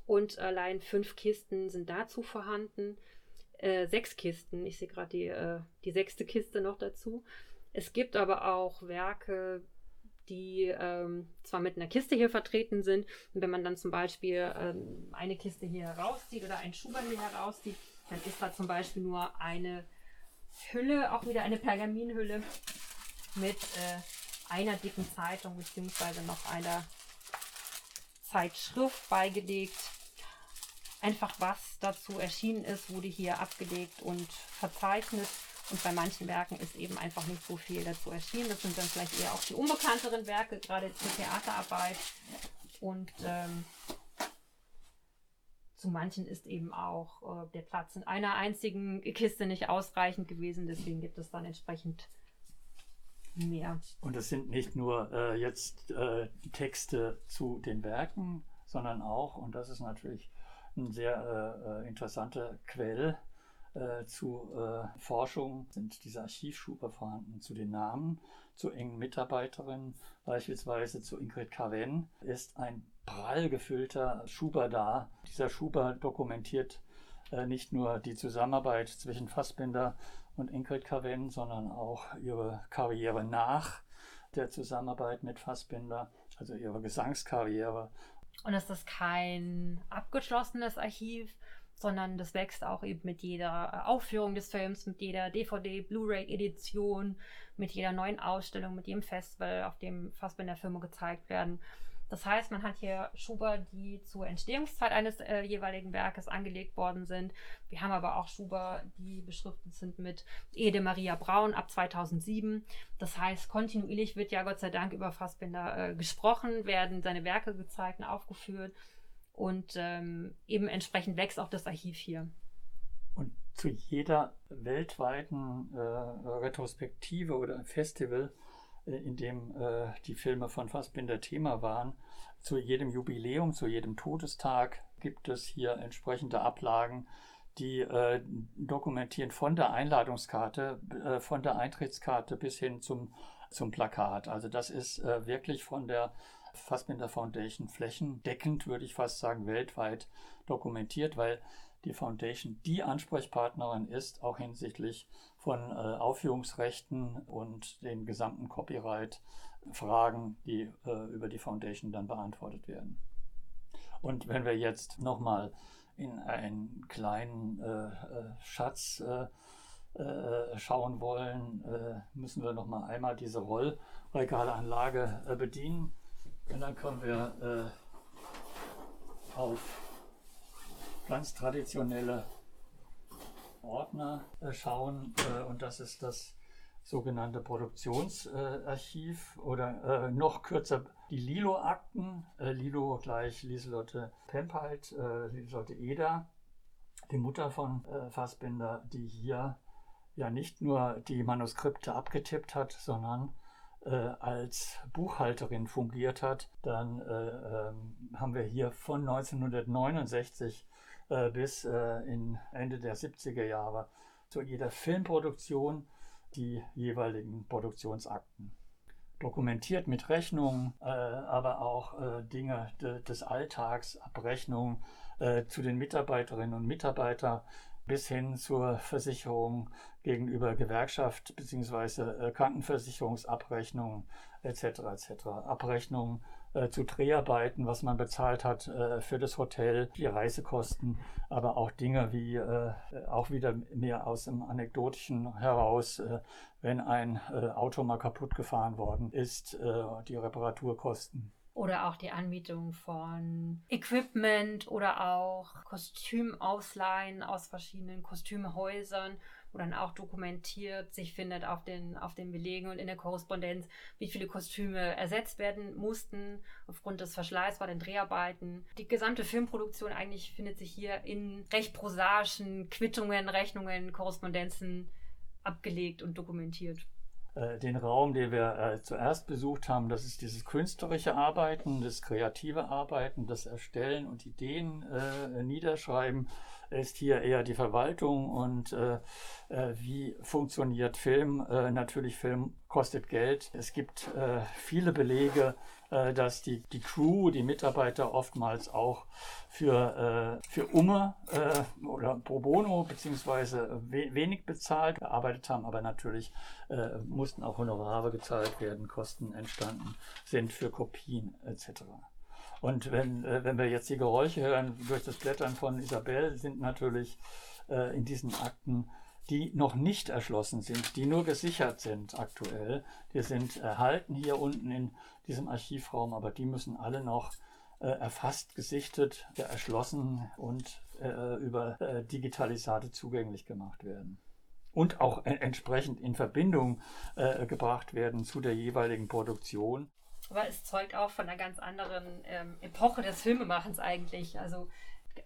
Und allein fünf Kisten sind dazu vorhanden. Äh, sechs Kisten, ich sehe gerade die, äh, die sechste Kiste noch dazu. Es gibt aber auch Werke, die ähm, zwar mit einer Kiste hier vertreten sind. Und wenn man dann zum Beispiel ähm, eine Kiste hier herauszieht oder ein Schuber hier herauszieht, dann ist da zum Beispiel nur eine Hülle, auch wieder eine Pergaminhülle mit äh, einer dicken Zeitung beziehungsweise noch einer Zeitschrift beigelegt. Einfach was dazu erschienen ist, wurde hier abgelegt und verzeichnet. Und bei manchen Werken ist eben einfach nicht so viel dazu erschienen. Das sind dann vielleicht eher auch die unbekannteren Werke, gerade zur Theaterarbeit. Und ähm, zu manchen ist eben auch äh, der Platz in einer einzigen Kiste nicht ausreichend gewesen. Deswegen gibt es dann entsprechend mehr. Und es sind nicht nur äh, jetzt äh, Texte zu den Werken, sondern auch, und das ist natürlich ein sehr äh, äh, interessanter Quell, äh, zu äh, Forschung sind diese Archivschuber vorhanden zu den Namen, zu engen Mitarbeiterinnen, beispielsweise zu Ingrid Carven, ist ein prall gefüllter Schuber da. Dieser Schuber dokumentiert äh, nicht nur die Zusammenarbeit zwischen Fassbinder und Ingrid Carven, sondern auch ihre Karriere nach der Zusammenarbeit mit Fassbinder, also ihre Gesangskarriere. Und es ist kein abgeschlossenes Archiv, sondern das wächst auch eben mit jeder Aufführung des Films, mit jeder DVD, Blu-ray-Edition, mit jeder neuen Ausstellung, mit jedem Festival, auf dem Fassbinder Filme gezeigt werden. Das heißt, man hat hier Schuber, die zur Entstehungszeit eines äh, jeweiligen Werkes angelegt worden sind. Wir haben aber auch Schuber, die beschriftet sind mit Ede Maria Braun ab 2007. Das heißt, kontinuierlich wird ja Gott sei Dank über Fassbinder äh, gesprochen, werden seine Werke gezeigt und aufgeführt. Und ähm, eben entsprechend wächst auch das Archiv hier. Und zu jeder weltweiten äh, Retrospektive oder Festival, in dem äh, die Filme von Fassbinder Thema waren, zu jedem Jubiläum, zu jedem Todestag gibt es hier entsprechende Ablagen, die äh, dokumentieren von der Einladungskarte, äh, von der Eintrittskarte bis hin zum, zum Plakat. Also das ist äh, wirklich von der Fassbinder Foundation flächendeckend, würde ich fast sagen, weltweit dokumentiert, weil die Foundation die Ansprechpartnerin ist, auch hinsichtlich von äh, Aufführungsrechten und den gesamten Copyright-Fragen, die äh, über die Foundation dann beantwortet werden. Und wenn wir jetzt nochmal in einen kleinen äh, äh Schatz äh, äh, schauen wollen, äh, müssen wir noch mal einmal diese Rollregalanlage äh, bedienen. Und dann kommen wir äh, auf ganz traditionelle Ordner äh, schauen. Äh, und das ist das sogenannte Produktionsarchiv oder äh, noch kürzer die Lilo-Akten. Lilo gleich Lieselotte Pempheit, äh, Lieselotte Eder, die Mutter von Fassbinder, die hier ja nicht nur die Manuskripte abgetippt hat, sondern äh, als Buchhalterin fungiert hat. Dann äh, ähm, haben wir hier von 1969 äh, bis äh, in Ende der 70er Jahre zu jeder Filmproduktion die jeweiligen Produktionsakten. Dokumentiert mit Rechnungen, äh, aber auch äh, Dinge de, des Alltags, Abrechnungen zu den Mitarbeiterinnen und Mitarbeitern bis hin zur Versicherung gegenüber Gewerkschaft bzw. Krankenversicherungsabrechnungen etc. etc. Abrechnungen äh, zu Dreharbeiten, was man bezahlt hat äh, für das Hotel, die Reisekosten, aber auch Dinge wie äh, auch wieder mehr aus dem Anekdotischen heraus, äh, wenn ein äh, Auto mal kaputt gefahren worden ist, äh, die Reparaturkosten. Oder auch die Anmietung von Equipment oder auch Kostümausleihen aus verschiedenen Kostümhäusern wo dann auch dokumentiert sich findet auf den, auf den Belegen und in der Korrespondenz, wie viele Kostüme ersetzt werden mussten aufgrund des Verschleißs bei den Dreharbeiten. Die gesamte Filmproduktion eigentlich findet sich hier in recht prosaischen Quittungen, Rechnungen, Korrespondenzen abgelegt und dokumentiert äh, den Raum, den wir äh, zuerst besucht haben, das ist dieses künstlerische Arbeiten, das kreative Arbeiten, das Erstellen und Ideen äh, niederschreiben ist hier eher die Verwaltung und äh, äh, wie funktioniert Film. Äh, natürlich, Film kostet Geld. Es gibt äh, viele Belege, äh, dass die, die Crew, die Mitarbeiter oftmals auch für, äh, für Umme oder Pro Bono beziehungsweise we wenig bezahlt gearbeitet haben, aber natürlich mussten auch Honorare gezahlt werden, Kosten entstanden sind für Kopien etc. Und wenn, äh, wenn wir jetzt die Geräusche hören durch das Blättern von Isabel, sind natürlich äh, in diesen Akten, die noch nicht erschlossen sind, die nur gesichert sind aktuell, die sind erhalten hier unten in diesem Archivraum, aber die müssen alle noch äh, erfasst, gesichtet, erschlossen und äh, über äh, Digitalisate zugänglich gemacht werden und auch entsprechend in Verbindung äh, gebracht werden zu der jeweiligen Produktion. Aber es zeugt auch von einer ganz anderen ähm, Epoche des Filmemachens eigentlich. Also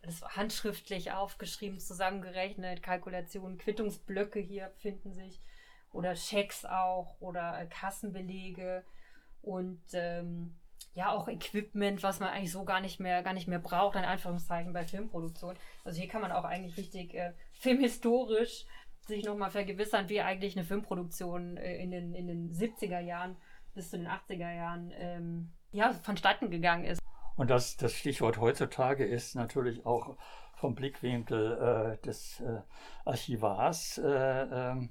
das handschriftlich aufgeschrieben, zusammengerechnet, Kalkulationen, Quittungsblöcke hier finden sich oder Schecks auch oder äh, Kassenbelege und ähm, ja auch Equipment, was man eigentlich so gar nicht mehr gar nicht mehr braucht, in Anführungszeichen bei Filmproduktion. Also hier kann man auch eigentlich richtig äh, filmhistorisch sich nochmal vergewissern, wie eigentlich eine Filmproduktion äh, in, den, in den 70er Jahren bis zu den 80er Jahren ähm, ja, vonstatten gegangen ist. Und das, das Stichwort heutzutage ist natürlich auch vom Blickwinkel äh, des äh, Archivars äh, ähm,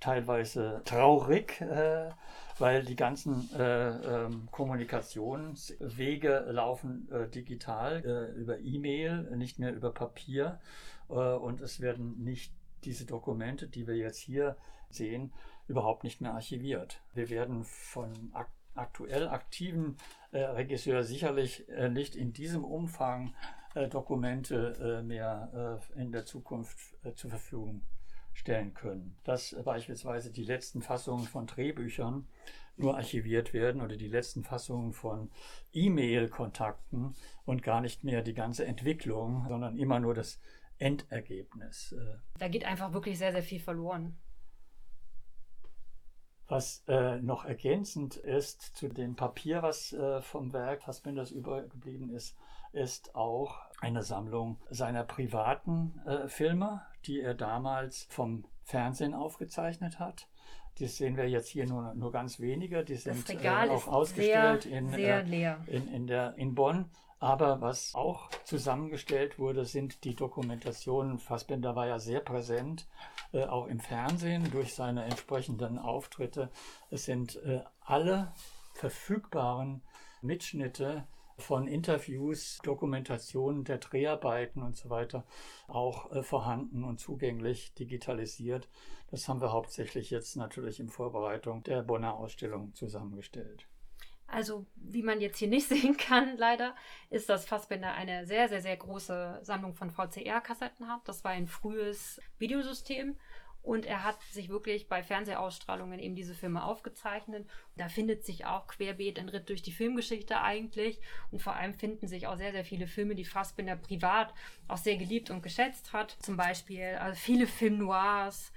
teilweise traurig, äh, weil die ganzen äh, ähm, Kommunikationswege laufen äh, digital über E-Mail, nicht mehr über Papier. und es werden nicht diese Dokumente, die wir jetzt hier sehen, überhaupt nicht mehr archiviert. Wir werden von ak aktuell aktiven äh, Regisseur sicherlich äh, nicht in diesem Umfang äh, Dokumente äh, mehr äh, in der Zukunft äh, zur Verfügung stellen können. Dass beispielsweise die letzten Fassungen von Drehbüchern nur archiviert werden oder die letzten Fassungen von E-Mail-Kontakten und gar nicht mehr die ganze Entwicklung, sondern immer nur das Endergebnis. Da geht einfach wirklich sehr, sehr viel verloren. Was äh, noch ergänzend ist zu dem Papier, was äh, vom Werk Fassbinders übergeblieben ist, ist auch eine Sammlung seiner privaten äh, Filme, die er damals vom Fernsehen aufgezeichnet hat. Die sehen wir jetzt hier nur, nur ganz wenige. Die sind äh, auch ausgestellt sehr, in, sehr äh, in, in, der, in Bonn. Aber was auch zusammengestellt wurde, sind die Dokumentationen. Fassbinder war ja sehr präsent, äh, auch im Fernsehen durch seine entsprechenden Auftritte. Es sind äh, alle verfügbaren Mitschnitte von Interviews, Dokumentationen der Dreharbeiten und so weiter auch äh, vorhanden und zugänglich digitalisiert. Das haben wir hauptsächlich jetzt natürlich in Vorbereitung der Bonner Ausstellung zusammengestellt. Also, wie man jetzt hier nicht sehen kann, leider, ist, dass Fassbinder eine sehr, sehr, sehr große Sammlung von VCR-Kassetten hat. Das war ein frühes Videosystem. Und er hat sich wirklich bei Fernsehausstrahlungen eben diese Filme aufgezeichnet. Da findet sich auch querbeet ein Ritt durch die Filmgeschichte eigentlich. Und vor allem finden sich auch sehr, sehr viele Filme, die Fassbinder privat auch sehr geliebt und geschätzt hat. Zum Beispiel also viele Film Noirs,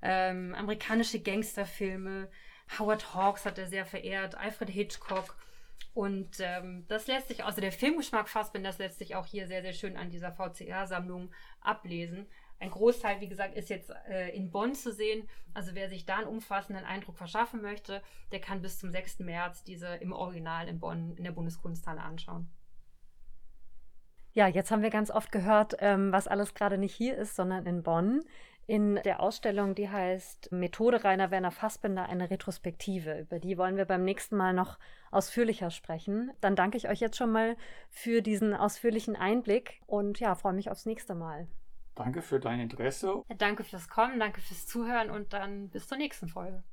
ähm, amerikanische Gangsterfilme, Howard Hawks hat er sehr verehrt, Alfred Hitchcock. Und ähm, das lässt sich, also der Filmgeschmack Fassbinder, das lässt sich auch hier sehr, sehr schön an dieser VCR-Sammlung ablesen. Ein Großteil, wie gesagt, ist jetzt äh, in Bonn zu sehen. Also wer sich da einen umfassenden Eindruck verschaffen möchte, der kann bis zum 6. März diese im Original in Bonn in der Bundeskunsthalle anschauen. Ja, jetzt haben wir ganz oft gehört, ähm, was alles gerade nicht hier ist, sondern in Bonn in der Ausstellung, die heißt Methode Rainer Werner Fassbinder, eine Retrospektive. Über die wollen wir beim nächsten Mal noch ausführlicher sprechen. Dann danke ich euch jetzt schon mal für diesen ausführlichen Einblick und ja, freue mich aufs nächste Mal. Danke für dein Interesse. Danke fürs Kommen, danke fürs Zuhören und dann bis zur nächsten Folge.